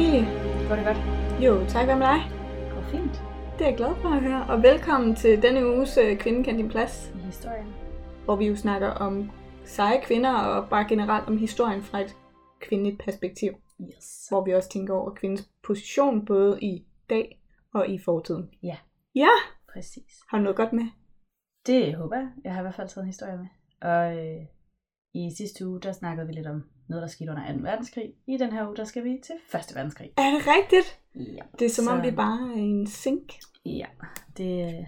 Emilie? Går det godt? Jo, tak. Hvad med dig? Det går fint. Det er jeg glad for at høre. Og velkommen til denne uges øh, Kvinde kan din plads, I historien. hvor vi jo snakker om seje kvinder og bare generelt om historien fra et kvindeligt perspektiv. Yes. Hvor vi også tænker over kvindens position både i dag og i fortiden. Ja. Ja, Præcis. har du noget godt med? Det håber jeg. Jeg har i hvert fald taget en historie med. Og øh, i sidste uge, der snakkede vi lidt om noget, der skete under 2. verdenskrig. I den her uge, der skal vi til 1. verdenskrig. Er det rigtigt? Ja. Det er som om, Så- vi bare er en sink. Ja, det... øh,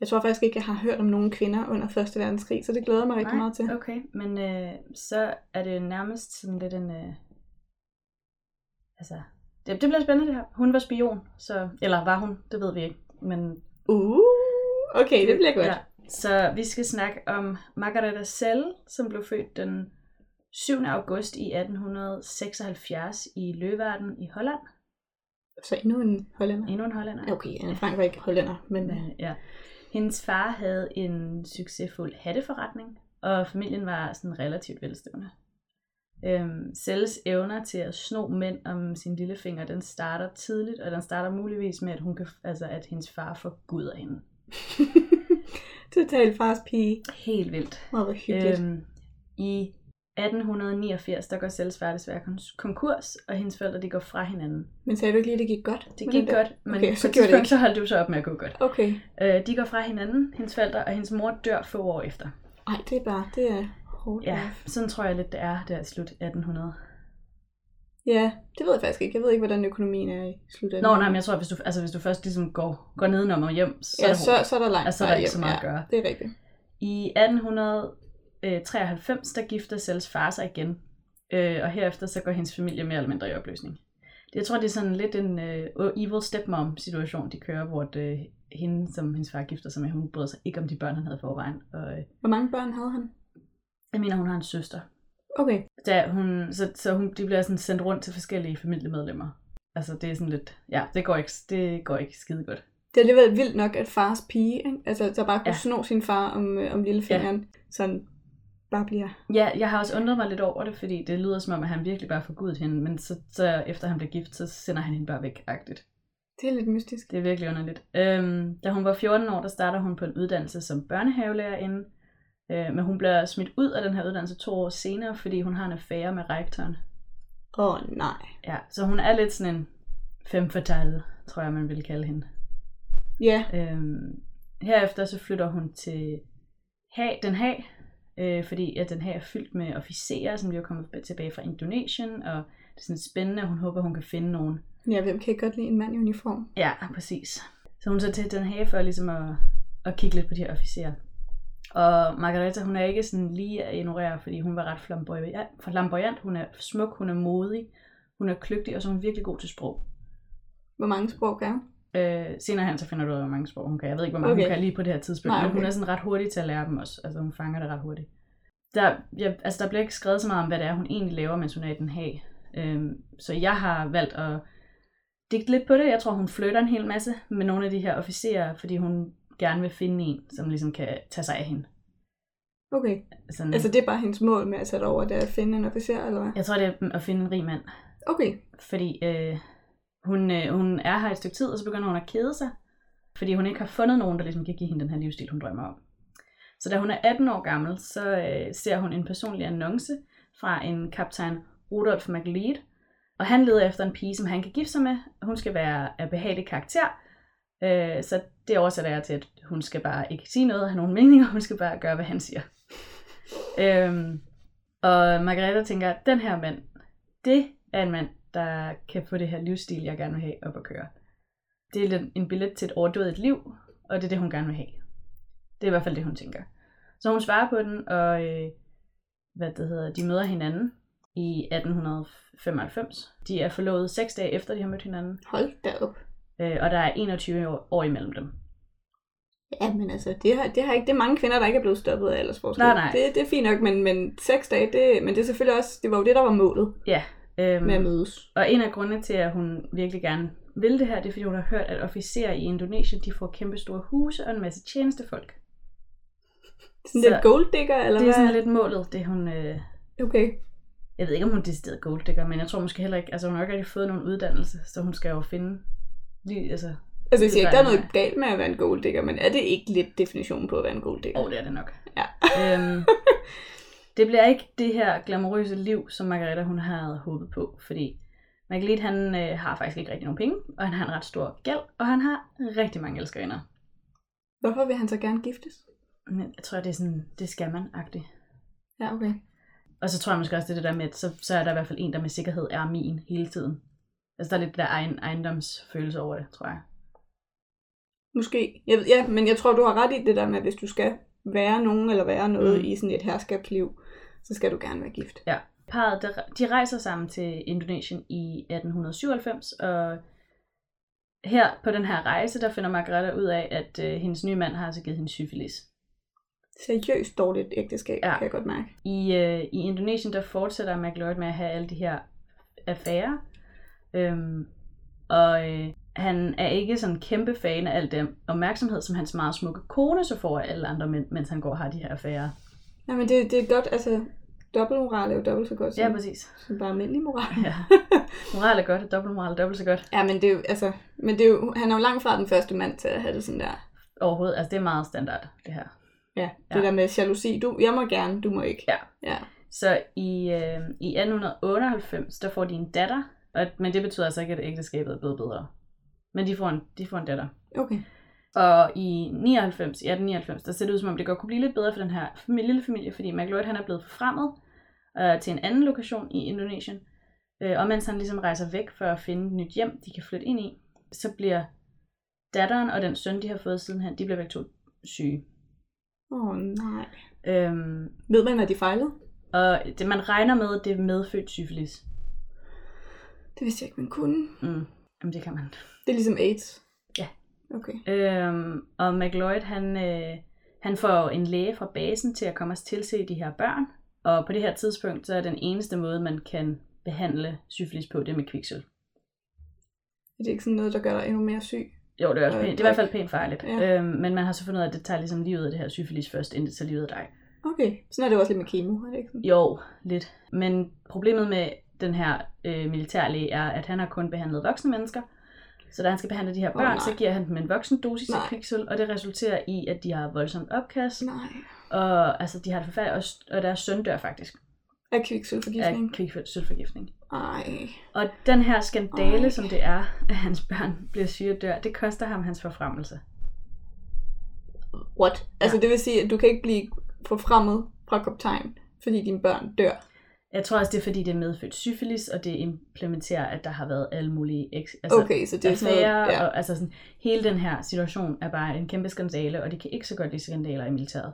Jeg tror faktisk ikke, jeg har hørt om nogen kvinder under 1. verdenskrig, så det glæder mig rigtig meget til. okay. Men øh, så er det nærmest sådan lidt en... Øh, altså, det, det bliver spændende det her. Hun var spion, så... Eller var hun? Det ved vi ikke. Men Uh, okay, det bliver godt. Ja. Så vi skal snakke om Margareta Sell, som blev født den 7. august i 1876 i Løverden i Holland. Så endnu en hollænder. Endnu en hollænder. Okay, Anne Frank var ikke hollænder, men øh, ja. Hendes far havde en succesfuld hatteforretning, og familien var sådan relativt velstående. Øhm, Selles evner til at sno mænd om sin lillefinger, den starter tidligt, og den starter muligvis med, at, hun kan, altså, at hendes far forguder hende. Total fars pige. Helt vildt. Var hyggeligt. Øhm, I 1889, der går desværre kon- konkurs, og hendes forældre de går fra hinanden. Men sagde du ikke lige, at det gik godt? Det gik godt, men Okay, så gjorde det ikke. så holdt det jo så op med at gå godt. Okay. Øh, de går fra hinanden, hendes forældre, og hendes mor dør få år efter. Ej, det er bare, det er hårdt. Ja, sådan tror jeg lidt, det er der i slut 1800. ja, det ved jeg faktisk ikke. Jeg ved ikke, hvordan økonomien er i slutningen. Nå, nej, men jeg tror, hvis du, altså, hvis du først ligesom går, går nedenom og hjem, så ja, er det så, hårdt. så er der langt Altså, så er der ikke så hjem. meget at ja, gøre. Det er rigtigt. I 1893, der gifter Selles far sig igen, øh, og herefter så går hendes familie mere eller mindre i opløsning. Jeg tror, det er sådan lidt en øh, evil stepmom-situation, de kører, hvor det, hende, som hendes far gifter sig med, hun bryder sig ikke om de børn, han havde forvejen. Og, øh, Hvor mange børn havde han? jeg mener, hun har en søster. Okay. Da hun, så, så hun, de bliver sådan sendt rundt til forskellige familiemedlemmer. Altså, det er sådan lidt, ja, det går ikke, det går ikke skide godt. Det er alligevel vildt nok, at fars pige, ikke? altså der bare kunne. Ja. sno sin far om, øh, om lillefingeren, ja. sådan bare bliver... Ja, jeg har også undret mig lidt over det, fordi det lyder som om, at han virkelig bare forgudet hende, men så, så efter han blev gift, så sender han hende bare væk, agtigt. Det er lidt mystisk. Det er virkelig underligt. Øhm, da hun var 14 år, der starter hun på en uddannelse som børnehavelærerinde, øh, men hun bliver smidt ud af den her uddannelse to år senere, fordi hun har en affære med rektoren. Åh oh, nej. Ja, så hun er lidt sådan en fatale, tror jeg, man ville kalde hende. Ja, Øhm, herefter så flytter hun til Haag, Den Haag, øh, fordi at Den Haag er fyldt med officerer, som lige er kommet tilbage fra Indonesien, og det er sådan spændende, og hun håber, hun kan finde nogen. ja hvem kan ikke godt lide en mand i uniform? Ja, præcis. Så hun så til Den Haag for ligesom at, at kigge lidt på de her officerer. Og Margareta, hun er ikke sådan lige at ignorere, fordi hun var ret flamboyant. flamboyant. Hun er smuk, hun er modig, hun er kløgtig, og så er hun virkelig god til sprog. Hvor mange sprog kan hun? Øh, senere hen så finder du ud af, hvor mange sprog hun kan. Jeg ved ikke, hvor mange Okay. hun kan lige på det her tidspunkt, Nej, okay. men hun er sådan ret hurtig til at lære dem også. Altså hun fanger det ret hurtigt. Der, ja, altså, der bliver ikke skrevet så meget om, hvad det er, hun egentlig laver, mens hun er i den her. Øhm, så jeg har valgt at digte lidt på det. Jeg tror, hun flytter en hel masse med nogle af de her officerer, fordi hun gerne vil finde en, som ligesom kan tage sig af hende. Okay. Sådan, Altså det er bare hendes mål med at tage over, det er at finde en officer, eller hvad? Jeg tror, det er at finde en rig mand. Okay. fordi øh, hun, øh, hun er her et stykke tid, og så begynder hun at kede sig, fordi hun ikke har fundet nogen, der ligesom kan give hende den her livsstil, hun drømmer om. Så da hun er 18 år gammel, så øh, ser hun en personlig annonce fra en kaptajn Rudolf McLeod, og han leder efter en pige, som han kan gifte sig med. Hun skal være af behagelig karakter, øh, så det oversætter jeg til, at hun skal bare ikke sige noget, have nogen meninger, hun skal bare gøre, hvad han siger. øhm, og Margareta tænker, at den her mand, det er en mand, der kan få det her livsstil, jeg gerne vil have op at køre. Det er en billet til et overdødet liv, og det er det, hun gerne vil have. Det er i hvert fald det, hun tænker. Så hun svarer på den, og øh, hvad det hedder, de møder hinanden i 1895. De er forlovet seks dage efter, de har mødt hinanden, Hold da op. øh, og der er 21 år, år imellem dem. Ja, men altså, det har, det har ikke, det er mange kvinder, der ikke er blevet stoppet af aldersforskel. Nej, nej. Det, det er fint nok, men, men seks dage, det, men det er selvfølgelig også, det var jo det, der var målet Ja, øhm, med at mødes. og en af grundene til, at hun virkelig gerne vil det her, det er, fordi hun har hørt, at officerer i Indonesien, de får kæmpe store huse og en masse tjenestefolk. Sådan Så- lidt gold digger, eller Det er hvad? sådan lidt målet, det hun... Øh, Okay. Jeg ved ikke, om hun er decideret golddigger, men jeg tror måske heller ikke, altså hun har ikke rigtig fået nogen uddannelse, så hun skal jo finde lige, altså... Altså, jeg siger ikke, der er noget Ja. galt med at være en golddigger, men er det ikke lidt definitionen på at være en golddigger? Åh, oh, det er det nok. Ja. øhm, det bliver ikke det her glamourøse liv, som Margareta hun havde håbet på, fordi Marguerite han øh, har faktisk ikke rigtig nogen penge, og han har en ret stor gæld, og han har rigtig mange elskerinder. Hvorfor vil han så gerne giftes? Jeg tror, det er sådan, det skal man-agtigt. Ja, okay. Og så tror jeg måske også, det er det der med, at så, så er der i hvert fald en, der med sikkerhed er min hele tiden. Altså der er lidt der egen, ejendomsfølelse over det, tror jeg. Måske. Jeg, ved- ja, men jeg tror, du har ret i det der med, at hvis du skal være nogen eller være noget mm. i sådan et herskabsliv, så skal du gerne være gift. Ja. Parret, der, de rejser sammen til Indonesien i 1897, og her på den her rejse, der finder Margareta ud af, at øh, hendes nye mand har altså givet hende syfilis. Seriøst dårligt ægteskab, Ja. kan jeg godt mærke. I, øh, I Indonesien, der fortsætter McLeod med at have alle de her affærer. Øhm, og øh, han er ikke sådan en kæmpe fan af al den opmærksomhed, som hans meget smukke kone så får af alle andre, mænd, mens han går og har de her affærer. Ja, men det, det er godt, altså, dobbeltmoral er jo dobbelt så godt som, Ja, præcis. som bare almindelig moral. Ja. Moral er godt, og dobbeltmoral er dobbelt så godt. Ja, men det er jo, altså, men det er jo, han er jo langt fra den første mand til at have det sådan der. Overhovedet, altså det er meget standard, det her. Ja, det Ja. ja. der med jalousi. Du, jeg må gerne, du må ikke. Ja. Ja. Så i, øh, i 1898, der får de en datter, og, men det betyder altså ikke, at ægteskabet er blevet bedre. Men de får en, de får en datter. Okay. Og i 99, i 1899, der ser det ud som om, det godt kunne blive lidt bedre for den her familie, lille familie, fordi McLeod han er blevet forfremmet øh, til en anden lokation i Indonesien. Øh, og mens han ligesom rejser væk for at finde et nyt hjem, de kan flytte ind i, så bliver datteren og den søn, de har fået sidenhen, de bliver begge to syge. Åh, oh, nej. Øhm, Ved man, at de fejlede? og det, man regner med, at det er medfødt syfilis. Det vidste jeg ikke, man kunne. Mm. Jamen, det kan man. Det er ligesom AIDS. Okay. Øhm, og McLeod, han, øh, han får en læge fra basen til at komme og tilse de her børn. Og på det her tidspunkt, så er den eneste måde, man kan behandle syfilis på, det er med kviksøl. Er det ikke sådan noget, der gør dig endnu mere syg? Jo, det er, også pænt, det er i hvert fald pænt farligt. Ja. Øhm, men man har så fundet ud af, at det tager ligesom livet af det her syfilis først, inden det tager livet af dig. Okay. Sådan er det også lidt med kemo, er det ikke sådan? Jo, lidt. Men problemet med den her øh, militærlæge er, at han har kun behandlet voksne mennesker. Så da han skal behandle de her børn, nej. oh, så giver han dem en voksen dosis af Nej. kviksøl, og det resulterer i, at de har voldsomt opkast, Nej. og altså, de har det forfærdeligt, og, og deres søn dør faktisk Af af kviksølforgiftning? kviksølforgiftning. Ej. Og den her skandale, Ej. som det er, at hans børn bliver syge og dør, det koster ham hans forfremmelse. What? Altså det vil sige, at du kan ikke blive forfremmet fra kaptajn, fordi dine børn dør. Jeg tror også, det er fordi, det er medfødt syfilis, og det implementerer, at der har været alle mulige eks- altså, Okay, så det er sådan noget... Ja. og altså sådan, hele den her situation er bare en kæmpe skandale, og de kan ikke så godt lide skandaler i militæret.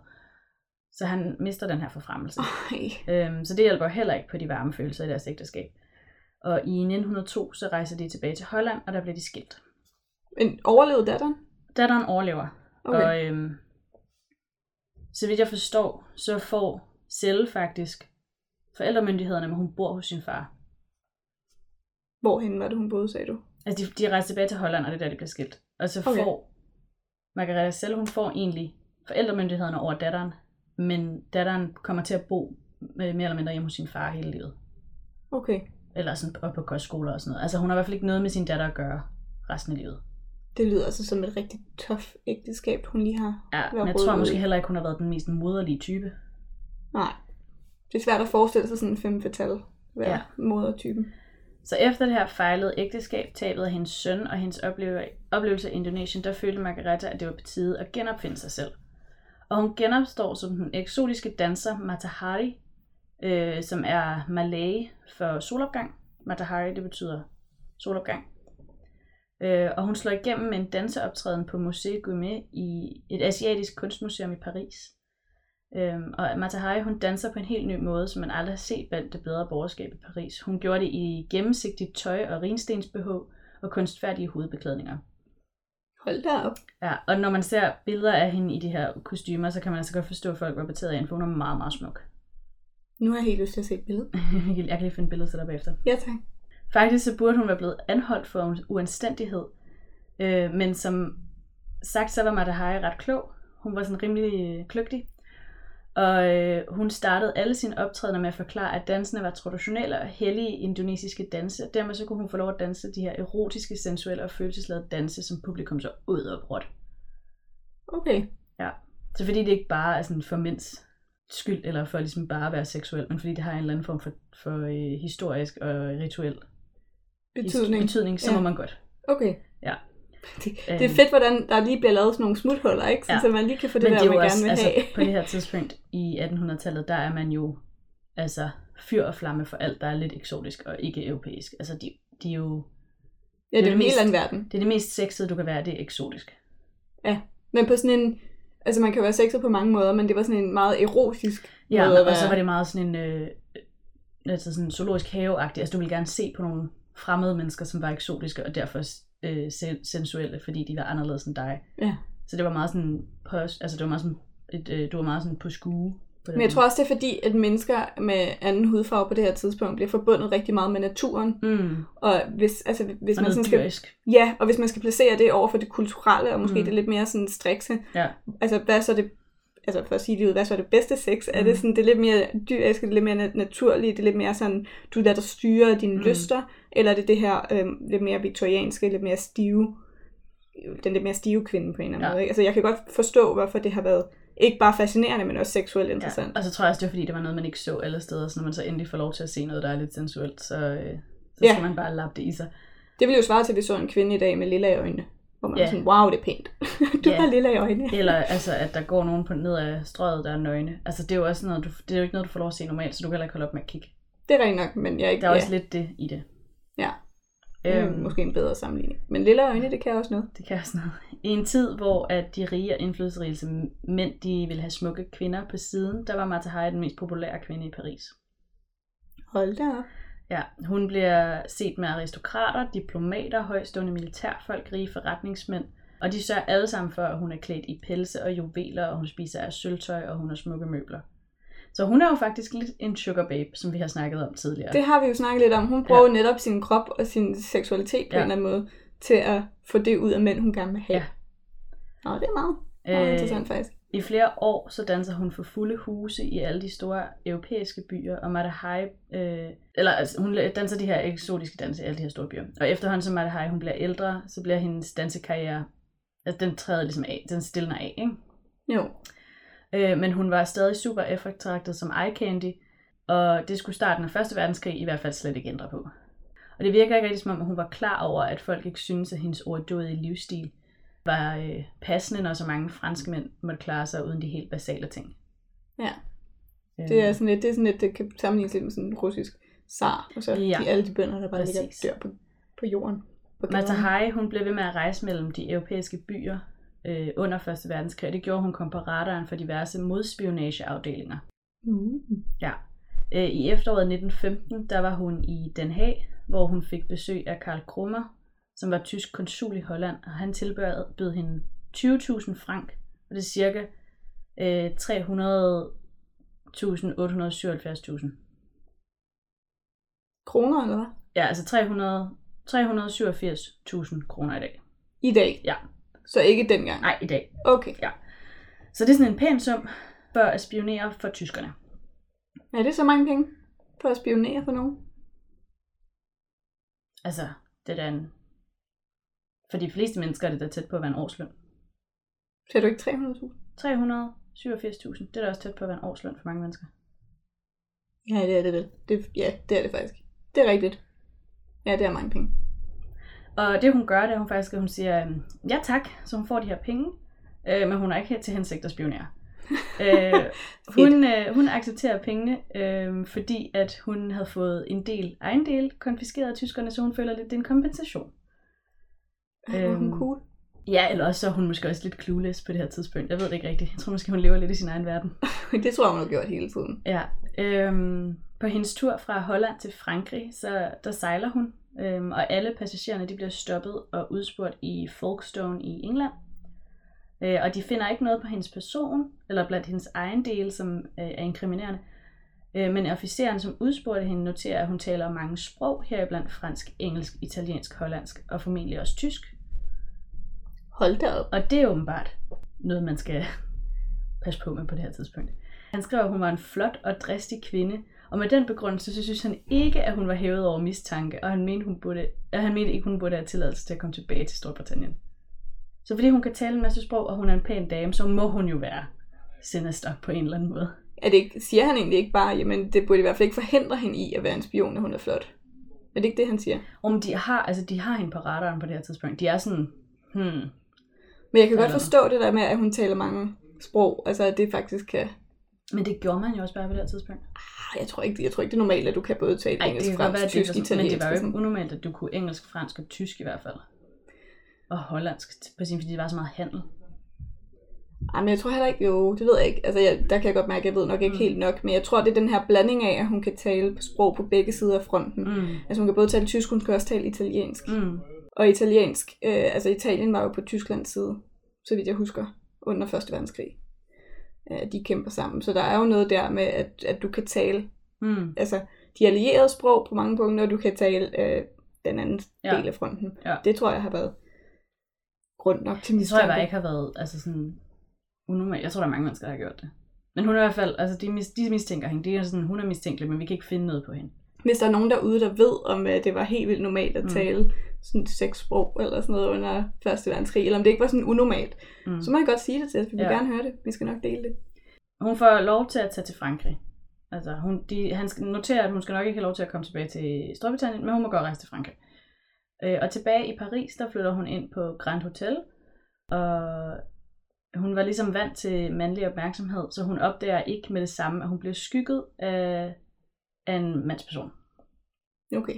Så han mister den her forfremmelse. Ej. Øhm, så det hjælper heller ikke på de varme følelser i deres ægteskab. Og i 1902, så rejser de tilbage til Holland, og der bliver de skilt. Men overlevede datteren? Datteren overlever, Okay. og øhm, så vidt jeg forstår, så får Selle faktisk forældremyndighederne, men hun bor hos sin far. Hvorhen var det, hun boede, sagde du? Altså, de, de rejser tilbage til Holland, og det er der, de bliver skilt. Og så Okay. får Margareta selv, hun får egentlig forældremyndighederne over datteren, men datteren kommer til at bo øh, mere eller mindre hjemme hos sin far hele livet. Okay. Eller sådan op på kostskoler og sådan noget. Altså, hun har i hvert fald ikke noget med sin datter at gøre resten af livet. Det lyder altså som et rigtig tough ægteskab, hun lige har. Ja, men jeg tror måske heller ikke, hun har været den mest moderlige type. Nej. Det er svært at forestille sig sådan en femme fatale være Ja. modertypen. Så efter det her fejlede ægteskab, tabet af hendes søn og hendes opleve- oplevelse af Indonesien, der følte Margareta, at det var på tide at genopfinde sig selv. Og hun genopstår som den eksotiske danser Matahari, øh, som er Malay for solopgang. Matahari, det betyder solopgang. Øh, og hun slår igennem med en danseoptræden på Musée Gourmet i et asiatisk kunstmuseum i Paris. Øhm, og Matahari, hun danser på en helt ny måde, som man aldrig har set blandt det bedre borgerskab i Paris. Hun gjorde det i gennemsigtigt tøj og rinstensbh og kunstfærdige hovedbeklædninger. Hold da op. Ja, og når man ser billeder af hende i de her kostymer, så kan man altså godt forstå, at folk var betaget af hende, for hun er meget, meget smuk. Nu har jeg helt lyst til at se et billede. Jeg kan lige finde billeder til dig bagefter. Ja, tak. Faktisk så burde hun være blevet anholdt for uanstændighed. Øh, men som sagt, så var Matahari ret klog. Hun var sådan rimelig øh, kløgtig. Og øh, hun startede alle sine optrædener med at forklare, at dansene var traditionelle og hellige indonesiske danse. Dermed så kunne hun få lov at danse de her erotiske, sensuelle og følelsesladede danse, som publikum så ud og bråt. Okay. Ja. Så fordi det ikke bare er sådan for mænds skyld, eller for ligesom bare at være seksuel, men fordi det har en eller anden form for, for øh, historisk og rituel Betydning. betydning så Ja. må man godt. Okay. Ja. Det, det er fedt, hvordan der lige bliver lavet sådan nogle smuthuller, ikke? Så, Ja. så man lige kan få det Men der, det man jo gerne også, vil altså, have. på det her tidspunkt i 1800-tallet, der er man jo altså fyr og flamme for alt, der er lidt eksotisk og ikke europæisk. Altså, de, de er jo, ja, det er det jo en mest- anden verden. det er det mest sexede, du kan være, det er eksotisk. Men på sådan en... Altså, man kan være sexet på mange måder, men det var sådan en meget erotisk Ja, måde at og så var det meget sådan en øh, altså sådan zoologisk haveagtig. Altså, du ville gerne se på nogle fremmede mennesker, som var eksotiske, og derfor øh, sen- sensuelle, fordi de var anderledes end dig. Ja. Så det var meget sådan, på, altså det var meget sådan, et, øh, du var meget sådan på skue. På Men jeg tror også, det er fordi, at mennesker med anden hudfarve på det her tidspunkt bliver forbundet rigtig meget med naturen. mm, Og hvis, altså, hvis og man sådan skal, dyrisk. ja, og hvis man skal placere det over for det kulturelle, og måske mm. det lidt mere sådan strikse, Ja. altså hvad er så det, altså for at sige det ud, hvad så er det bedste sex? Er Mm. det sådan, det er lidt mere dyrisk, det er lidt mere na- naturligt, det er lidt mere sådan, du lader dig styre dine Mm. mm. lyster, eller er det det her øhm, lidt mere viktorianske, lidt mere stive, den lidt mere stive kvinde på en eller anden Ja. måde. Ikke? Altså jeg kan godt forstå, hvorfor det har været ikke bare fascinerende, men også seksuelt interessant. Ja. Og så tror jeg også, det var fordi, det var noget, man ikke så alle steder. Så når man så endelig får lov til at se noget, der er lidt sensuelt, så, øh, så Ja. skal man bare lappe det i sig. Det ville jo svare til, at vi så en kvinde i dag med lilla i øjnene. Hvor man yeah. sådan, wow, det er pænt. du Ja. har lilla i øjnene. Eller altså, at der går nogen på ned ad strøget, der er nøgne. Altså, det er jo også noget, du, det er jo ikke noget, du får lov at se normalt, så du kan heller ikke holde op med at kigge. Det er rent nok, men jeg er ikke... Der er ja, også lidt det i det. Ja. er Øhm, måske en bedre sammenligning. Men lilla i øjnene, det kan også noget. det kan også noget. I en tid, hvor at de rige og indflydelsesrige mænd, de ville have smukke kvinder på siden, der var Martha Heye den mest populære kvinde i Paris. Hold da op. Ja, hun bliver set med aristokrater, diplomater, højstående militærfolk, rige forretningsmænd, og de sørger alle sammen for, at hun er klædt i pelse og juveler, og hun spiser af sølvtøj, og hun har smukke møbler. Så hun er jo faktisk lidt en sugar babe, som vi har snakket om tidligere. Det har vi jo snakket lidt om. Hun bruger ja. netop sin krop og sin seksualitet på Ja. en eller anden måde til at få det ud af mænd, hun gerne vil have. Ja. Nå, det er meget, meget øh, interessant faktisk. I flere år så danser hun for fulde huse i alle de store europæiske byer, og Mata Hai, øh, eller altså, hun danser de her eksotiske danse i alle de her store byer. Og efterhånden som Mata Hai, hun bliver ældre, så bliver hendes dansekarriere, altså den træder ligesom af, den stiller af, ikke? Jo. Øh, men hun var stadig super eftertragtet som eye candy, og det skulle starten af 1. verdenskrig i hvert fald slet ikke ændre på. Og det virker ikke rigtig som om, at hun var klar over, at folk ikke synes, at hendes overdådige livsstil var øh, passende, når så mange franske mænd måtte klare sig uden de helt basale ting. Ja. Øh, Det er sådan lidt, det er sådan lidt, det kan sammenlignes lidt med sådan en russisk zar, og så Ja. ja. de, alle de bønder, der bare ligger dør på, på jorden. På Mata. Hari, hun blev ved med at rejse mellem de europæiske byer øh, under 1. verdenskrig. Det gjorde hun kom på radaren for diverse modspionageafdelinger. Mm. Øh, I efteråret 1915, der var hun i Den Haag, hvor hun fik besøg af Karl Krummer, som var tysk konsul i Holland, og han tilbød bød hende 20.000 frank, og det er cirka øh, 300.877.000. Kroner, eller hvad? Ja, altså 300 387.000 kroner i dag. I dag? Ja. Så ikke dengang? Nej, i dag. Okay. Så det er sådan en pæn sum for at spionere for tyskerne. Er det så mange penge for at spionere for nogen? Altså, det er da en... For de fleste mennesker er det da tæt på at være en årsløn. Ser du ikke 300.000? 387.000, det er da også tæt på at være en årsløn for mange mennesker. Ja, det er det vel. Det, ja, det er det faktisk. Det er rigtigt. Ja, det er mange penge. Og det hun gør, det er hun faktisk, at hun siger, øhm, ja tak, så hun får de her penge, øh, men hun er ikke helt til hensigt at spionere. øh, hun, øh, hun accepterer pengene, øh, fordi at hun havde fået en del ejendel konfiskeret af tyskerne, så hun føler lidt, det er en kompensation. Ej, er hun Øhm, cool. Ja, eller også så er hun måske også lidt clueless på det her tidspunkt. Jeg ved det ikke rigtigt. Jeg tror måske, hun lever lidt i sin egen verden. det tror jeg, hun har gjort hele tiden. Ja, øhm, på hendes tur fra Holland til Frankrig, så der sejler hun, øhm, og alle passagererne de bliver stoppet og udspurgt i Folkestone i England. Øh, og de finder ikke noget på hendes person, eller blandt hendes egen del, som øh, er inkriminerende. Øh, men officeren, som udspurgte hende, noterer, at hun taler mange sprog, heriblandt fransk, engelsk, italiensk, hollandsk og formentlig også tysk. Hold da op. Og det er åbenbart noget, man skal passe på med på det her tidspunkt. Han skrev, at hun var en flot og dristig kvinde, og med den begrundelse, så synes han ikke, at hun var hævet over mistanke, og han mente, hun burde, at han mente ikke, hun burde have tilladelse til at komme tilbage til Storbritannien. Så fordi hun kan tale en masse sprog, og hun er en pæn dame, så må hun jo være sinister på en eller anden måde. Er det ikke, siger han egentlig ikke bare, jamen det burde i hvert fald ikke forhindre hende i at være en spion, når hun er flot? Er det ikke det, han siger? Om de har, altså de har hende på radaren på det her tidspunkt. De er sådan, hmm, Men jeg kan godt forstå det der med, at hun taler mange sprog. Altså, at det faktisk kan... men det gjorde man jo også bare på det her tidspunkt. Ah, Jeg tror ikke, jeg tror ikke det er normalt, at du kan både tale Ej, engelsk, fransk, være, tysk, var, men italiensk. det var jo ikke unormalt, at du kunne engelsk, fransk og tysk i hvert fald. Og hollandsk, sin, fordi det var så meget handel. Ej, men jeg tror heller ikke, jo, det ved jeg ikke. Altså, jeg, der kan jeg godt mærke, at jeg ved nok ikke Mm. helt nok. Men jeg tror, det er den her blanding af, at hun kan tale på sprog på begge sider af fronten. Mm. Altså, hun kan både tale tysk, hun kan også tale italiensk. Mm. Og italiensk, øh, altså Italien var jo på Tysklands side, så vidt jeg husker, under Første Verdenskrig. Øh, de kæmper sammen. Så der er jo noget der med, at, at du kan tale Mm. altså, de allierede sprog på mange punkter, og du kan tale øh, den anden Ja. del af fronten. Ja. Det tror jeg har været grund nok til Det tror jeg bare mistanke. ikke har været altså sådan, unormalt. Jeg tror, der er mange mennesker, der har gjort det. Men hun er i hvert fald, altså de, mis, de mistænker hende. Det er sådan, hun er mistænkelig, men vi kan ikke finde noget på hende. Hvis der er nogen derude, der ved, om øh, det var helt vildt normalt at Mm. Sådan seks sprog eller sådan noget under Første Verdenskrig, eller om det ikke var sådan unormalt, Mm. så må I godt sige det til os. Vi vil Ja. gerne høre det. Vi skal nok dele det. Hun får lov til at tage til Frankrig. Altså, hun, de, han skal notere, at hun skal nok ikke have lov til at komme tilbage til Storbritannien, men hun må godt rejse til Frankrig. Øh, og tilbage i Paris, der flytter hun ind på Grand Hotel, og hun var ligesom vant til mandlig opmærksomhed, så hun opdager ikke med det samme, at hun bliver skygget af, af en mandsperson. Okay.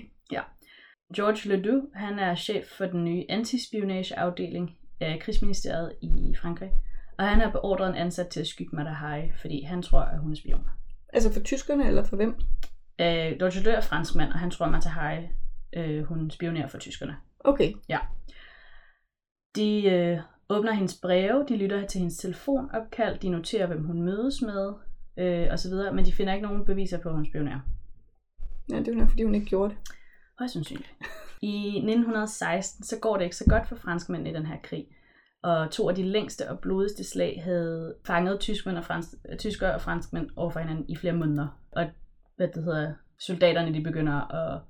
George Ledoux, han er chef for den nye antispionageafdeling af krigsministeriet i Frankrig, og han har beordret en ansat til at skygge Mata fordi han tror, at hun er spion. Altså for tyskerne, eller for hvem? Øh, George Ledoux er franskmand, og han tror, at Mata øh, hun spionerer for tyskerne. Okay. De øh, åbner hendes breve, de lytter til hendes telefonopkald, de noterer, hvem hun mødes med, øh, osv., men de finder ikke nogen beviser på, at hun spionerer. Ja, det er jo nok, fordi hun ikke gjorde det. Højst sandsynligt. I 1916 så går det ikke så godt for franskmændene i den her krig. Og to af de længste og blodigste slag havde fanget tyskmænd og fransk, tyskere og franskmænd over for hinanden i flere måneder. Og hvad det hedder, soldaterne de begynder at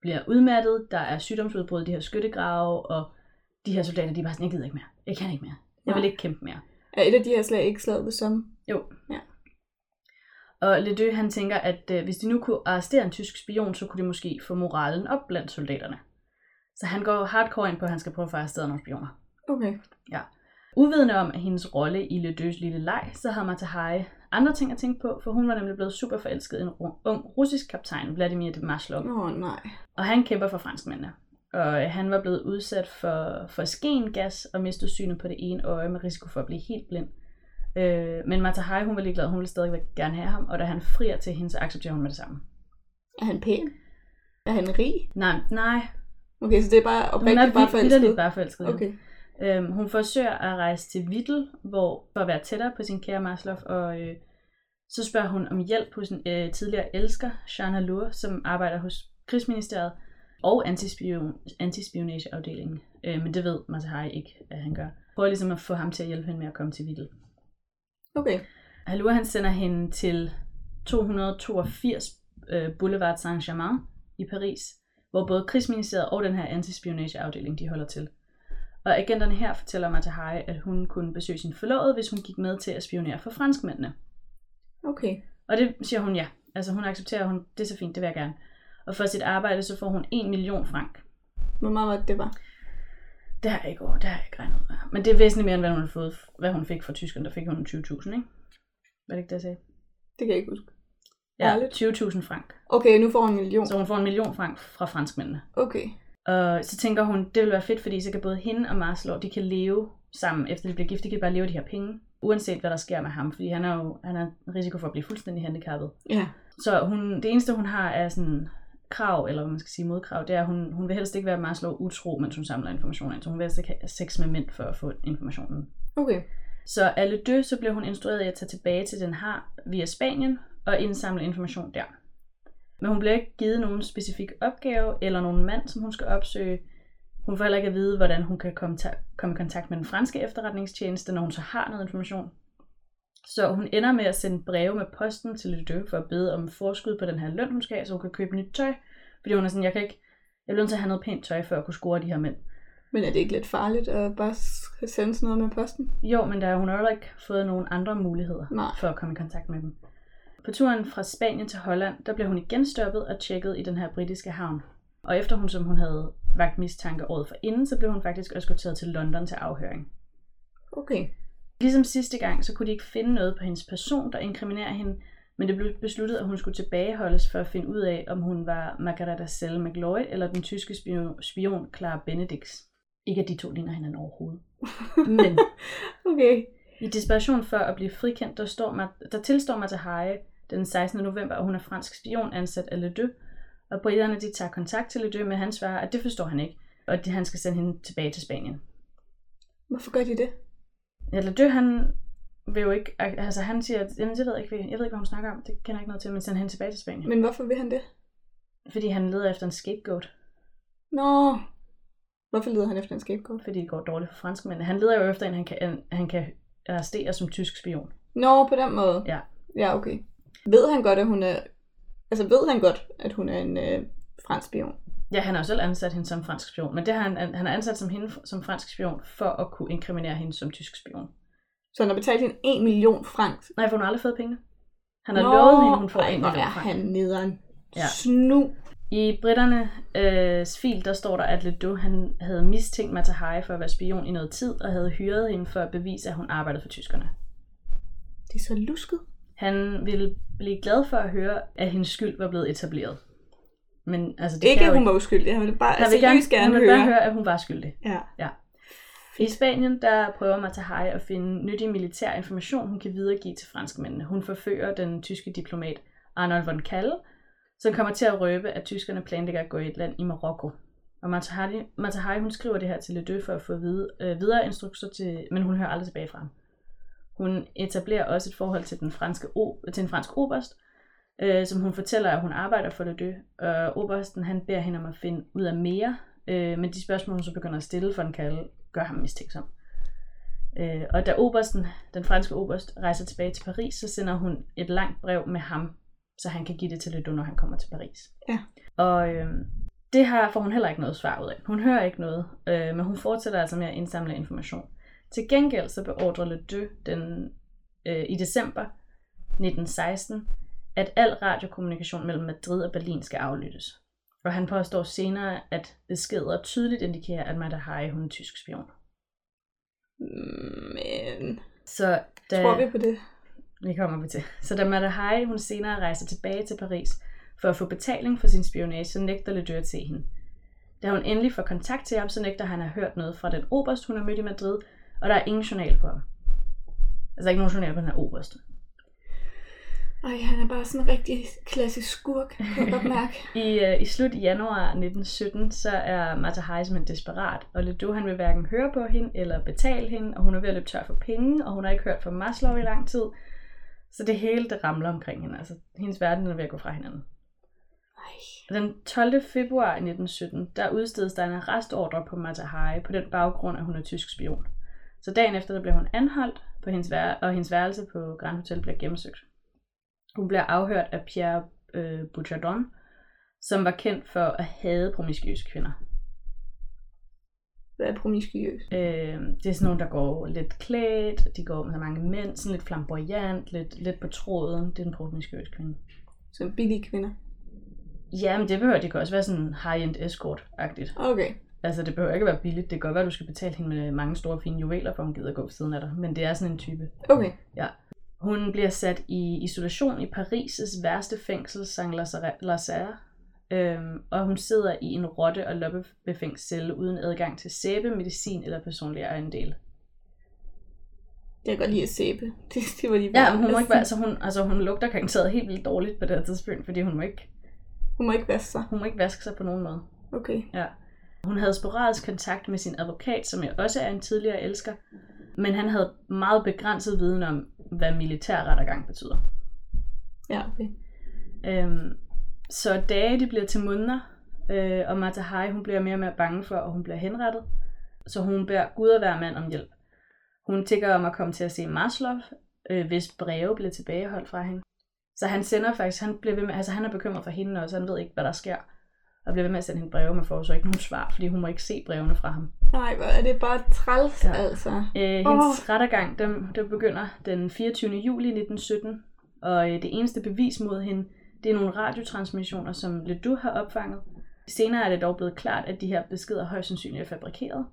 blive udmattet. Der er sygdomsudbrud i de her skyttegrave, og de her soldater de er bare sådan, jeg gider ikke mere. Jeg kan ikke mere. Jeg vil ikke kæmpe mere. Er et af de her slag ikke slaget ved som? Jo. Ja. Og Ledoux han tænker, at øh, hvis de nu kunne arrestere en tysk spion, så kunne de måske få moralen op blandt soldaterne. Så han går hardcore ind på, at han skal prøve at få arresteret nogle spioner. Okay. Uvidende om hendes rolle i Ledoux lille leg, så havde Mata Hari andre ting at tænke på, for hun var nemlig blevet super forelsket i en ung russisk kaptajn, Vladimir de Maslov. Åh, oh, nej. Og han kæmper for franskmændene. Og øh, han var blevet udsat for, for skengas og mistede synet på det ene øje med risiko for at blive helt blind. Øh, men Mata Hari, hun var ligeglad, hun ville stadig gerne have ham, og da han frier til hende, så accepterer hun med det samme. Er han pæn? Er han rig? Nej, nej, Okay, så det er bare hun oprigtigt er bare forelsket? bare forelsket. Okay. Øhm, hun forsøger at rejse til Vittel, hvor, for at være tættere på sin kære Maslov, og øh, så spørger hun om hjælp hos en øh, tidligere elsker, Shana Lur, som arbejder hos Krigsministeriet og antispion, antispionageafdelingen. Øh, men det ved Matahari ikke, at han gør. Prøver ligesom at få ham til at hjælpe hende med at komme til Vittel. Okay. Halur han sender hende til 282 øh, Boulevard Saint-Germain i Paris, hvor både Krigsministeriet og den her antispionageafdeling de holder til. Og agenterne her fortæller Matahari, at hun kunne besøge sin forlovede, hvis hun gik med til at spionere for franskmændene. Okay. Og det siger hun ja. Altså hun accepterer, hun, det er så fint, det vil jeg gerne. Og for sit arbejde, så får hun 1 million frank. Hvor meget var det, det var? Det har jeg ikke, over, det har jeg ikke regnet med. Men det er væsentligt mere, end hvad hun, har fået, hvad hun fik fra tyskerne. Der fik hun 20.000, ikke? Var det ikke det, jeg sagde? Det kan jeg ikke huske. Ja, Ærligt? 20.000 frank. Okay, nu får hun en million. Så hun får en million frank fra franskmændene. Okay. Og så tænker hun, det vil være fedt, fordi så kan både hende og Marslow, de kan leve sammen, efter de bliver gift, de kan bare leve de her penge, uanset hvad der sker med ham, fordi han er jo han en risiko for at blive fuldstændig handicappet. Ja. Så hun, det eneste, hun har, er sådan krav, eller hvad man skal sige modkrav, det er, at hun, hun vil helst ikke være Marslow utro, mens hun samler information ind, så hun vil helst ikke have sex med mænd for at få informationen. Okay. Så alle dø, så blev hun instrueret i at tage tilbage til den har via Spanien og indsamle information der. Men hun bliver ikke givet nogen specifik opgave eller nogen mand, som hun skal opsøge. Hun får heller ikke at vide, hvordan hun kan komme, ta- komme i kontakt med den franske efterretningstjeneste, når hun så har noget information. Så hun ender med at sende breve med posten til Ledoux for at bede om forskud på den her løn, hun skal have, så hun kan købe nyt tøj. Fordi hun er sådan, jeg kan ikke, jeg bliver nødt til at have noget pænt tøj, før at kunne score de her mænd. Men er det ikke lidt farligt at bare sende sådan noget med posten? Jo, men der, hun har heller ikke fået nogen andre muligheder Nej. for at komme i kontakt med dem. På turen fra Spanien til Holland, der blev hun igen stoppet og tjekket i den her britiske havn. Og efter hun, som hun havde vagt mistanke året for inden, så blev hun faktisk eskorteret til London til afhøring. Okay. Ligesom sidste gang, så kunne de ikke finde noget på hendes person, der inkriminerer hende, men det blev besluttet, at hun skulle tilbageholdes for at finde ud af, om hun var Margareta Selle McLeod eller den tyske spion, Clara Benedicts. Ikke at de to ligner hinanden overhovedet. Men Okay. i desperation for at blive frikendt, der, står mig, der tilstår mig til Haie den 16. november, at hun er fransk spion ansat af Ledoux, og britterne de tager kontakt til Ledoux, men han svarer, at det forstår han ikke, og at han skal sende hende tilbage til Spanien. Hvorfor gør de det? Ja, Ledoux, han vil jo ikke, altså han siger, at jamen, det ved jeg ikke, jeg ved ikke, hvad hun snakker om, det kender jeg ikke noget til, men send hende tilbage til Spanien. Men hvorfor vil han det? Fordi han leder efter en scapegoat, Nå. Hvorfor leder han efter en scapegoat? fordi det går dårligt for franskmændene. Han leder jo efter en, han kan, en, han kan arrestere som tysk spion. Nå, på den måde. Ja. Ja, okay. Ved han godt, at hun er... Altså, ved han godt, at hun er en øh, fransk spion? Ja, han har jo selv ansat hende som fransk spion, men det har han, han har ansat som hende som fransk spion, for at kunne inkriminere hende som tysk spion. Så han har betalt hende 1 million franc. Nej, for hun har aldrig fået pengene. Han har Nå, lovet hende, hun får ej, 1 hvor million franc. han nederen. Ja. Snu. I britterne øh, fil, der står der, at Ledoux han havde mistænkt Mata Hari for at være spion i noget tid, og havde hyret hende for at bevise, at hun arbejdede for tyskerne. Det er så lusket. Han ville blive glad for at høre, at hendes skyld var blevet etableret. Men altså, det Ikke, kan hun var uskyldig. Han ville bare Han vil seriøst gerne, gerne, han vil høre. bare høre, at hun var skyldig. Ja. I Spanien, der prøver Mata Hari at finde nyttig militær information, hun kan videregive til franskmændene. Hun forfører den tyske diplomat Arnold von Kalle, som kommer til at røbe, at tyskerne planlægger at gå i et land i Marokko. Og Mata Hari, Mata Hari hun skriver det her til Ledoux for at få vide, øh, videre instrukser til, men hun hører aldrig tilbage fra ham. Hun etablerer også et forhold til den franske o, til en fransk oberst, øh, som hun fortæller, at hun arbejder for Ledoux. Og obersten han beder hende om at finde ud af mere, øh, men de spørgsmål, hun så begynder at stille for en kalde, gør ham mistænksom. Øh, og da obersten, den franske oberst, rejser tilbage til Paris, så sender hun et langt brev med ham, så han kan give det til Ledoux, når han kommer til Paris. Ja. Og øh, det her får hun heller ikke noget svar ud af. Hun hører ikke noget, øh, men hun fortsætter altså med at indsamle information. Til gengæld så beordrer Ledoux den, øh, i december 1916, at al radiokommunikation mellem Madrid og Berlin skal aflyttes. Og han påstår senere, at beskeder tydeligt indikerer, at Mata Hari hun er tysk spion. Men... Så da, Tror vi på det? vi kommer vi til. Så da Mata Hari hun senere rejser tilbage til Paris for at få betaling for sin spionage, så nægter Ledoux at se hende. Da hun endelig får kontakt til ham, så nægter han at have hørt noget fra den oberst, hun har mødt i Madrid, og der er ingen journal på ham. Altså ikke nogen journal på den her oberst. Ej, han er bare sådan en rigtig klassisk skurk, kan jeg godt mærke. I, øh, I slut januar 1917, så er Hari simpelthen desperat, og Ledoux han vil hverken høre på hende eller betale hende, og hun er ved at løbe tør for penge, og hun har ikke hørt fra Maslow i lang tid. Så det hele, det ramler omkring hende. Altså, hendes verden er ved at gå fra hinanden. Ej. Den 12. februar 1917, der udstedes der en arrestordre på Mata Hari på den baggrund, at hun er tysk spion. Så dagen efter, der bliver hun anholdt, på hendes vær- og hendes værelse på Grand Hotel bliver gennemsøgt. Hun bliver afhørt af Pierre øh, Bouchardon, som var kendt for at hade promiskuøse kvinder. Hvad er promiskuøs? Øh, det er sådan nogle, der går lidt klædt, de går med så mange mænd, sådan lidt flamboyant, lidt, lidt på tråden. Det er en promiskuøs kvinde. Som billige kvinder. Ja, men det behøver, det kan også være sådan high-end escort-agtigt. Okay. Altså, det behøver ikke at være billigt. Det kan godt være, at du skal betale hende med mange store, fine juveler, for hun gider gå ved siden af dig. Men det er sådan en type. Okay. Hun bliver sat i isolation i Paris' værste fængsel, Saint Lazare. Øhm, og hun sidder i en rotte- og loppebefængt celle uden adgang til sæbe, medicin eller personlige ejendele. Jeg kan godt lide at sæbe. Det, det var lige Ja, men hun må ikke være, altså hun, altså hun lugter garanteret helt vildt dårligt på det her tidspunkt, fordi hun må ikke, Hun må ikke vaske sig. hun må ikke vaske sig på nogen måde. Okay. Ja. Hun havde sporadisk kontakt med sin advokat, som jeg også er en tidligere elsker, men han havde meget begrænset viden om, hvad militær rettergang betyder. Ja, okay. Øhm, så dage de bliver til måneder, øh, og Mata Hari, hun bliver mere og mere bange for, at hun bliver henrettet. Så hun beder Gud og hver mand om hjælp. Hun tigger om at komme til at se Maslow, øh, hvis breve blev tilbageholdt fra hende. Så han sender faktisk, han, bliver ved med, altså han er bekymret for hende også, han ved ikke, hvad der sker. Og bliver ved med at sende hende breve, men får så ikke nogen svar, fordi hun må ikke se brevene fra ham. Nej, hvor er det bare træls, Ja. altså. Øh, hendes oh. rettergang, den, den begynder den 24. juli 1917, og øh, det eneste bevis mod hende, det er nogle radiotransmissioner, som Ledoux har opfanget. Senere er det dog blevet klart, at de her beskeder højst sandsynligt er fabrikeret,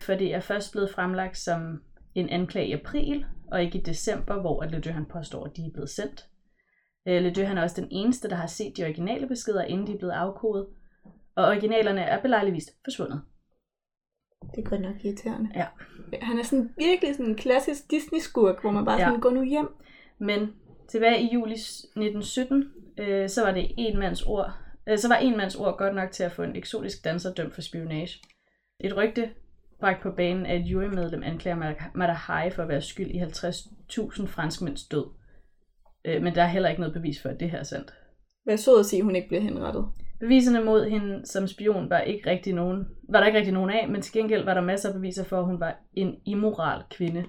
for det er først blevet fremlagt som en anklage i april, og ikke i december, hvor Ledoux han påstår, at de er blevet sendt. Øh, Ledoux han er også den eneste, der har set de originale beskeder, inden de er blevet afkodet, og originalerne er belejligvis forsvundet. Det er godt nok irriterende. Ja. Han er sådan virkelig sådan en klassisk Disney-skurk, hvor man bare Ja. sådan, gå nu hjem. Men tilbage i juli 1917, øh, så var det en mands ord. Øh, så var en mands ord godt nok til at få en eksotisk danser dømt for spionage. Et rygte bragt på banen af et jurymedlem anklager Madahai for at være skyld i 50.000 franskmænds død. Øh, men der er heller ikke noget bevis for, at det her er sandt. Hvad så at sige, at hun ikke bliver henrettet? Beviserne mod hende som spion var, ikke rigtig nogen, var der ikke rigtig nogen af, men til gengæld var der masser af beviser for, at hun var en immoral kvinde.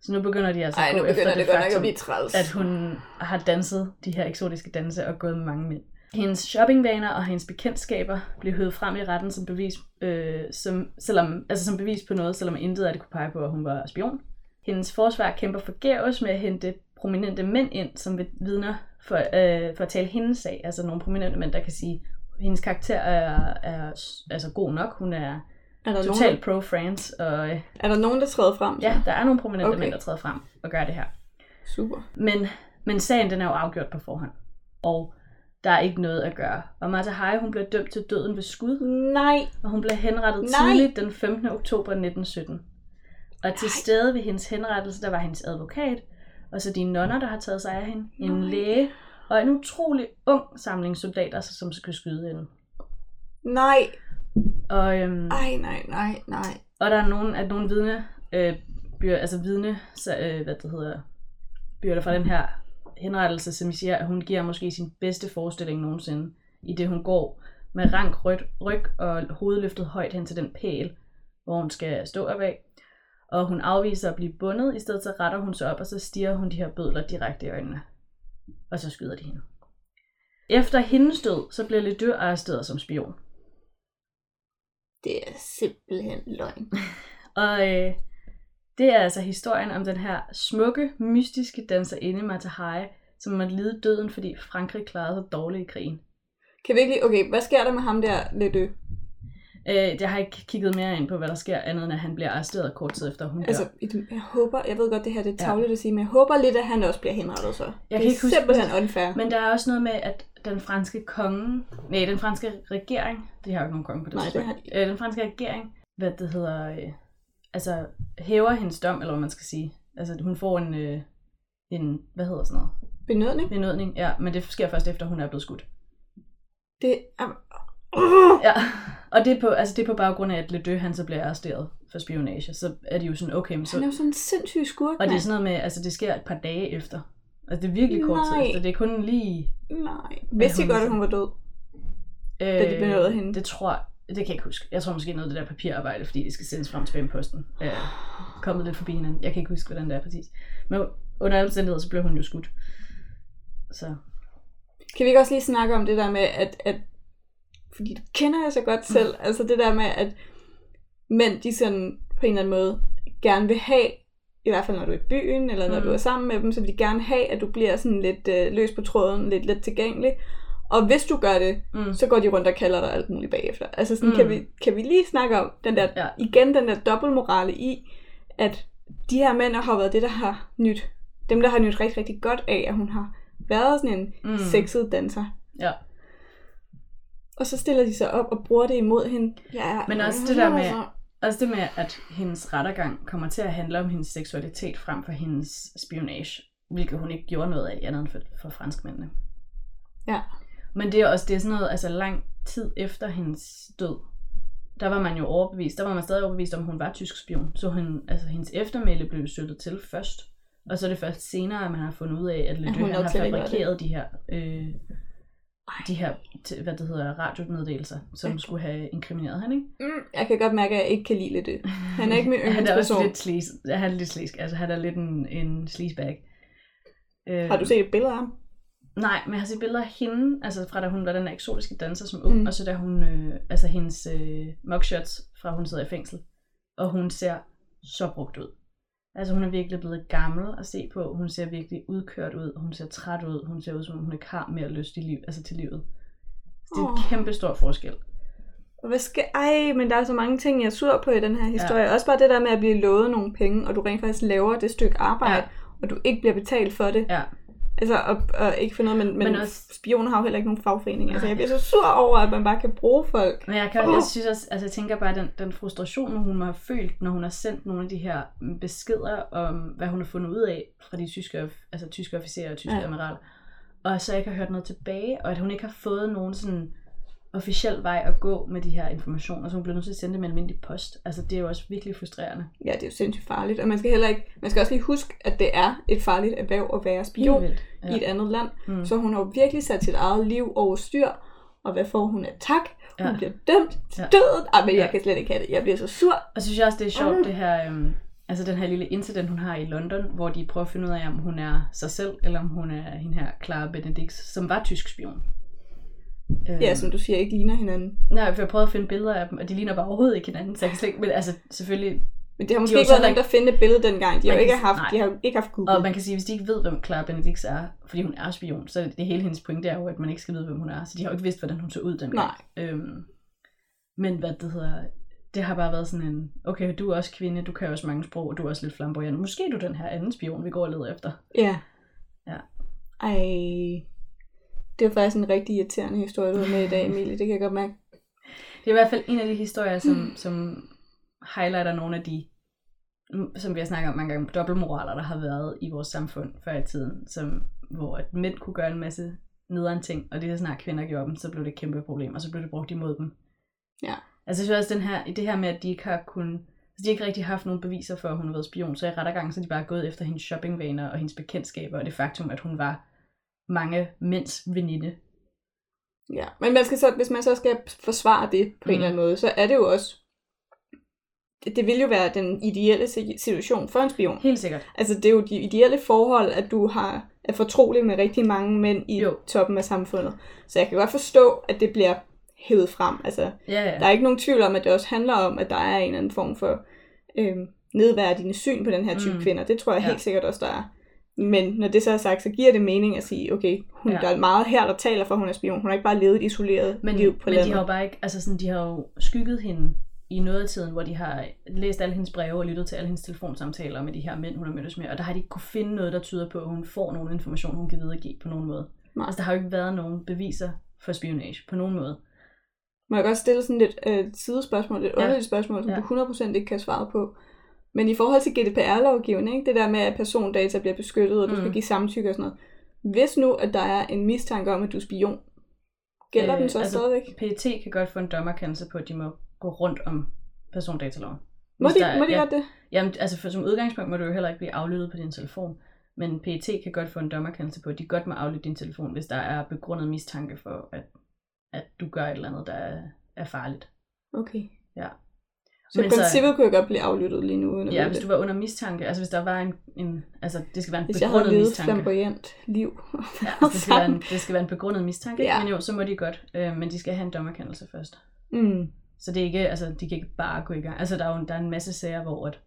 Så nu begynder de altså Ej, at gå efter det det, at faktum, blive træls. at hun har danset de her eksotiske danse og gået med mange mænd. Hendes shoppingvaner og hendes bekendtskaber blev høvet frem i retten som bevis, øh, som, selvom, altså som bevis på noget, selvom intet af det kunne pege på, at hun var spion. Hendes forsvar kæmper forgæves med at hente prominente mænd ind, som vidner for, øh, for at tale hendes sag. Altså nogle prominente mænd, der kan sige, at hendes karakter er, er altså god nok. Hun er Er der, totalt nogen, pro-France. Og øh, er der nogen, der træder frem? så? ja, der er nogle prominente okay. Mænd, der træder frem og gør det her. Super. Men, men sagen den er jo afgjort på forhånd. Og der er ikke noget at gøre. Og Martha Hai, hun blev dømt til døden ved skud, Nej. og hun blev henrettet Nej. tidligt den 15. oktober 1917. Og til stede ved hendes henrettelse, der var hendes advokat, og så de nonner, der har taget sig af hende, en Nej. læge, og en utrolig ung samling soldater, som skulle skyde hende. Nej. Og, øhm, Ej, nej, nej, nej. og der er nogen, at nogle vidne, øh, byrder, altså vidne, så, øh, hvad det hedder, byrder fra den her henrettelse, som siger, at hun giver måske sin bedste forestilling nogensinde, i det hun går med rank ryg, ryg og hovedet løftet højt hen til den pæl, hvor hun skal stå op af. Og hun afviser at blive bundet, i stedet så retter hun sig op, og så stiger hun de her bødler direkte i øjnene. Og så skyder de hende. Efter hendes død, så bliver Ledoux arresteret som spion. Det er simpelthen løgn. Og øh, det er altså historien om den her smukke, mystiske danserinde Mata Hari, som måtte lide døden, fordi Frankrig klarede sig dårligt i krigen. Kan vi ikke lige... Okay, hvad sker der med ham der, Ledoux? Øh, jeg har ikke kigget mere ind på, hvad der sker, andet end at han bliver arresteret kort tid efter, hun dør. Altså, jeg håber... Jeg ved godt, det her det er tavligt at sige, men jeg håber lidt, at han også bliver henrettet så. Jeg det kan er ikke huske- simpelthen unfair. Men der er også noget med, at den franske konge, nej, den franske regering, de har jo ikke nogen konge på det Nej, det har øh, den franske regering, hvad det hedder, øh, altså hæver hendes dom, eller hvad man skal sige. Altså hun får en, øh, en hvad hedder sådan noget, Benådning? benådning, ja, men det sker først efter, hun er blevet skudt. Det er... Ja, og det er på, altså det er på baggrund af, at Ledoux han så bliver arresteret for spionage. Så er det jo sådan, okay, men så... Han er jo sådan en sindssyg skurk, Og det er sådan noget med, altså det sker et par dage efter. Altså det er virkelig kort tid Nej. efter. Det er kun lige... Nej. Vidste I hun godt, at hun var død? Øh, Da de benådede hende. Det tror jeg, det kan jeg ikke huske. Jeg tror måske noget af det der papirarbejde, fordi det skal sendes frem til posten. Øh, kommet lidt forbi hinanden. Jeg kan ikke huske, hvordan det er præcis. Men under alle omstændigheder, så blev hun jo skudt. Så Kan vi ikke også lige snakke om det der med, at, at fordi det kender jeg så godt selv, mm. altså det der med, at mænd, de sådan på en eller anden måde gerne vil have, i hvert fald når du er i byen, eller når Mm. mm. du er sammen med dem, så vil de gerne have, at du bliver sådan lidt øh, løs på tråden, lidt let tilgængelig. Og hvis du gør det, mm. så går de rundt og kalder dig alt muligt bagefter. Altså sådan, Mm. mm. kan, vi, kan vi lige snakke om den der, Ja. igen den der dobbeltmorale i, at de her mænd har været det, der har nyt, dem der har nyt rigtig, rigtig godt af, at hun har været sådan en Mm. mm. sexet danser. ja. Og så stiller de sig op og bruger det imod hende. Ja, Men også det der med, også det med, at hendes rettergang kommer til at handle om hendes seksualitet frem for hendes spionage. Hvilket hun ikke gjorde noget af, andet end for, for franskmændene. Ja. Men det er også det er sådan noget, altså lang tid efter hendes død, der var man jo overbevist, der var man stadig overbevist om, at hun var tysk spion. Så hun, altså, hendes eftermæle blev støttet til først. Og så er det først senere, at man har fundet ud af, at nok har fabrikeret de her øh, de her, hvad det hedder, radiomeddelelser, som Okay. skulle have inkrimineret han, ikke? Mm, jeg kan godt mærke, at jeg ikke kan lide det. Han er ikke min Han er også yndlingsperson. lidt slis. Han er lidt slisk. Altså, han er lidt en, en sleazebag. Øh, Har du set et billede af ham? Nej, men jeg har set billeder af hende, altså fra da hun var den eksotiske danser som ung, mm. og så da hun, øh, altså hendes øh, mugshots fra hun sidder i fængsel. Og hun ser så brugt ud. Altså hun er virkelig blevet gammel at se på. Hun ser virkelig udkørt ud. Hun ser træt ud. Hun ser ud som om hun ikke har mere lyst i liv, altså til livet. Så det er en Åh. kæmpe stor forskel. Og hvad skal... Ej, men der er så mange ting, jeg er sur på i den her historie. Ja. Også bare det der med at blive lovet nogle penge, og du rent faktisk laver det stykke arbejde. Ja. og du ikke bliver betalt for det. Ja, Altså, og, og ikke for noget, men, men, men også... spioner har jo heller ikke nogen fagforening. Altså, jeg bliver så sur over, at man bare kan bruge folk. Men jeg, kan, Åh. jeg synes også, altså jeg tænker bare, den, den frustration, hun må have følt, når hun har sendt nogle af de her mm, beskeder om, hvad hun har fundet ud af fra de tyske, altså tyske officerer og tyske Ja. admiraler, og så ikke har hørt noget tilbage, og at hun ikke har fået nogen sådan officiel vej at gå med de her informationer, så hun bliver nødt til at sende dem med almindelig post. Altså det er jo også virkelig frustrerende. Ja, det er jo sindssygt farligt. Og man skal heller ikke... Man skal også lige huske, at det er et farligt erhverv at være spion vildt. ja. i et andet land. Mm. Så hun har jo virkelig sat sit eget liv over styr. Og hvad får hun af tak? Hun Ja. bliver dømt til Ja. døden. Ej, men jeg Ja. kan slet ikke have det. Jeg bliver så sur. Og så synes jeg også, det er sjovt, Mm. det her, øhm, altså den her lille incident, hun har i London, hvor de prøver at finde ud af, om hun er sig selv, eller om hun er hende her, Clara Benedict, som var tysk spion. Øhm, Ja, som du siger, ikke ligner hinanden. Nej, for jeg prøvede at finde billeder af dem, og de ligner bare overhovedet ikke hinanden, så jeg kan slet ikke, men altså selvfølgelig, Men det har måske De ikke været nemt at finde et billede dengang. De har ikke haft, nej. de har ikke haft Google. og man kan sige, hvis de ikke ved, hvem Clara Benedict er, fordi hun er spion, så det, det hele hendes pointe er jo, at man ikke skal vide, hvem hun er, så de har jo ikke vidst, hvordan hun så ud dengang. Nej. Øhm, men hvad det hedder, det har bare været sådan en, okay, du er også kvinde, du kan også mange sprog, og du er også lidt flamboyant. Måske er du den her anden spion, vi går og leder efter. Ja. Ja. Ej. Det er faktisk en rigtig irriterende historie, du har med i dag, Emilie. Det kan jeg godt mærke. Det er i hvert fald en af de historier, som, som highlighter nogle af de, mm, som vi har snakket om mange gange, dobbeltmoraler, der har været i vores samfund før i tiden, som, hvor at mænd kunne gøre en masse nederen ting, og det er snart kvinder gjorde dem, så blev det et kæmpe problem, og så blev det brugt imod dem. Ja. Altså jeg synes også, den her, det her med, at de ikke har kun, altså de har ikke rigtig haft nogen beviser for, at hun har været spion, så i rettergangen så er de bare gået efter hendes shoppingvaner og hendes bekendtskaber, og det faktum, at hun var mange mænds veninde. Ja, men man skal så, hvis man så skal forsvare det på mm. en Mm. eller anden måde, så er det jo også... Det, vil jo være den ideelle si- situation for en spion. Helt sikkert. Altså, det er jo de ideelle forhold, at du har er fortrolig med rigtig mange mænd i jo. Toppen af samfundet. Så jeg kan godt forstå, at det bliver hævet frem. Altså, Ja, ja. der er ikke nogen tvivl om, at det også handler om, at der er en eller anden form for øhm, nedværdigende syn på den her type mm. Mm. kvinder. Det tror jeg Ja. helt sikkert også, der er. Men når det så er sagt, så giver det mening at sige, okay, hun, ja. Der er meget her, der taler for, at hun er spion. Hun har ikke bare levet et isoleret Men, liv på men landet. de har jo bare ikke, altså sådan, de har jo skygget hende i noget af tiden, hvor de har læst alle hendes breve og lyttet til alle hendes telefonsamtaler med de her mænd, hun har mødtes med, og der har de ikke kunne finde noget, der tyder på, at hun får nogen information, hun kan videregive på nogen måde. Nej. Altså der har jo ikke været nogen beviser for spionage på nogen måde. Må jeg godt stille sådan lidt øh, sidespørgsmål, et Ja. underligt spørgsmål, som Ja. du 100% ikke kan svare på. Men i forhold til GDPR-lovgivning, det der med, at persondata bliver beskyttet, og du mm. skal give samtykke og sådan noget. Hvis nu, at der er en mistanke om, at du er spion, gælder øh, den så altså, stadigvæk? PET kan godt få en dommerkendelse på, at de må gå rundt om persondataloven. Må de, der er- må de ja. det? Jamen, altså for, som udgangspunkt må du jo heller ikke blive aflyttet på din telefon. Men PET kan godt få en dommerkendelse på, at de godt må aflytte din telefon, hvis der er begrundet mistanke for, at, at du gør et eller andet, der er, er farligt. Okay. Ja. Så i princippet kunne jeg godt blive aflyttet lige nu, uden at ja, hvis du var under mistanke, altså hvis der var en, en altså det skal være en Hvis jeg havde begrundet mistanke. flamboyant liv. Ja, altså, det, skal være en, det skal være en begrundet mistanke, Ja. men jo, så må de godt, øh, men de skal have en dommerkendelse først. mm. Så det er ikke, altså de kan ikke bare gå i gang. Altså der er jo der er en masse sager, hvor at,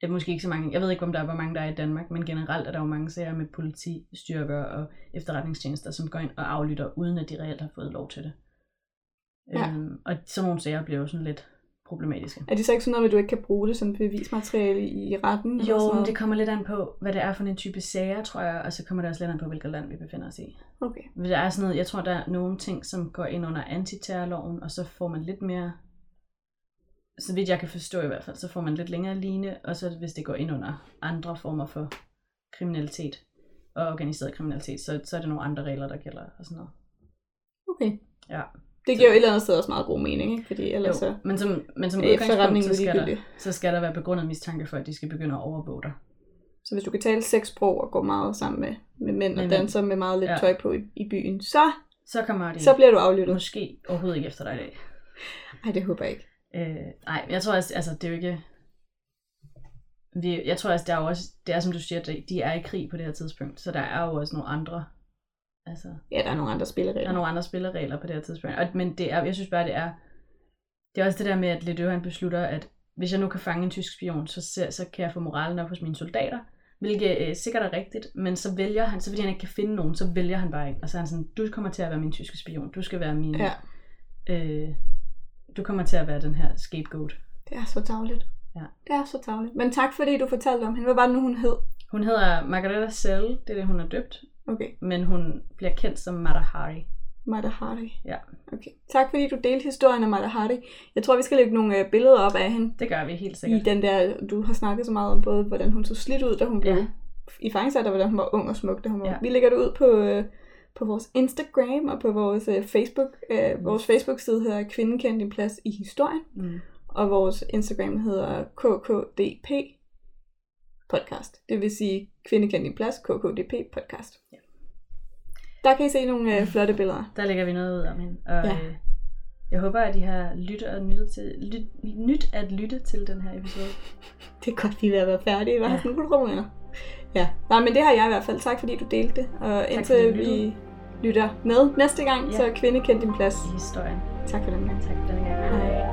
det er måske ikke så mange, jeg ved ikke, om der er, hvor mange der er i Danmark, men generelt er der jo mange sager med politistyrker og efterretningstjenester, som går ind og aflytter, uden at de reelt har fået lov til det. Ja. Øhm, og sådan nogle sager bliver jo sådan lidt problematiske. Er det så ikke sådan noget, med, at du ikke kan bruge det som bevismateriale i retten? eller sådan Jo, men det kommer lidt an på, hvad det er for en type sager, tror jeg, og så kommer det også lidt an på, hvilket land vi befinder os i. Okay. Hvis Der er sådan noget, jeg tror, der er nogle ting, som går ind under antiterrorloven, og så får man lidt mere, så vidt jeg kan forstå i hvert fald, så får man lidt længere line, og så hvis det går ind under andre former for kriminalitet og organiseret kriminalitet, så, så er det nogle andre regler, der gælder og sådan noget. Okay. Ja. Det giver jo et eller andet sted også meget god mening, ikke? Fordi ellers så Jo, men som, men som udgangspunkt, så skal, der, så skal der være begrundet mistanke for, at de skal begynde at overvåge dig. Så hvis du kan tale seks sprog og gå meget sammen med, med mænd Med og danser med meget lidt Ja. tøj på i, i byen, så så kommer de Så bliver du aflyttet. måske overhovedet ikke efter dig i dag. Nej, det håber jeg ikke. Øh, nej, jeg tror også, altså det er jo ikke... Vi, jeg tror også, der er jo også, det er som du siger, de er i krig på det her tidspunkt, så der er jo også nogle andre, altså, Ja, der er nogle andre der spilleregler. er nogle andre spilleregler på det her tidspunkt. Og, men det er, jeg synes bare, det er, det er også det der med, at Ledø han beslutter, at hvis jeg nu kan fange en tysk spion, så, så kan jeg få moralen op hos mine soldater, hvilket øh, sikkert er rigtigt, men så vælger han, så fordi han ikke kan finde nogen, så vælger han bare ikke. Og så er han sådan, du kommer til at være min tyske spion, du skal være min, Ja, øh, du kommer til at være den her scapegoat. det er så tavligt. Ja. Det er så tavligt. Men tak fordi du fortalte om hende. Hvad var det nu, hun hed? Hun hedder Margareta Sell, det er det, hun er døbt, Okay, men hun bliver kendt som Mata Hari. Mata Hari. Ja. Okay. Tak fordi du delte historien om Mata Hari. Jeg tror, vi skal lægge nogle øh, billeder op af hende. Det gør vi helt I sikkert. den der, du har snakket så meget om både, hvordan hun så slidt ud, da hun blev Ja. i fangsat, og hvordan hun var ung og smuk, da hun var Ja. Vi lægger det ud på, øh, på vores Instagram og på vores øh, Facebook. Øh, vores Facebook-side hedder Kvinden kendt din plads i historien, Mm. og vores Instagram hedder KKDP podcast. Det vil sige Kvinde kendt din plads, KKDP podcast. Ja. Der kan I se nogle øh, flotte billeder. Der lægger vi noget ud om hende. Og Ja. øh, jeg håber, at I har lyttet og nyttet til, lyt, nyt at lytte til den her episode. Det er godt, vi er ved at være færdige. Hvad Ja. har sådan nogle Ja, nej, men det har jeg i hvert fald. Tak fordi du delte det. Og fordi indtil vi lytter med næste gang, Ja. så kvinde kendt din plads. I historien. Tak for den gang. Tak for den gang.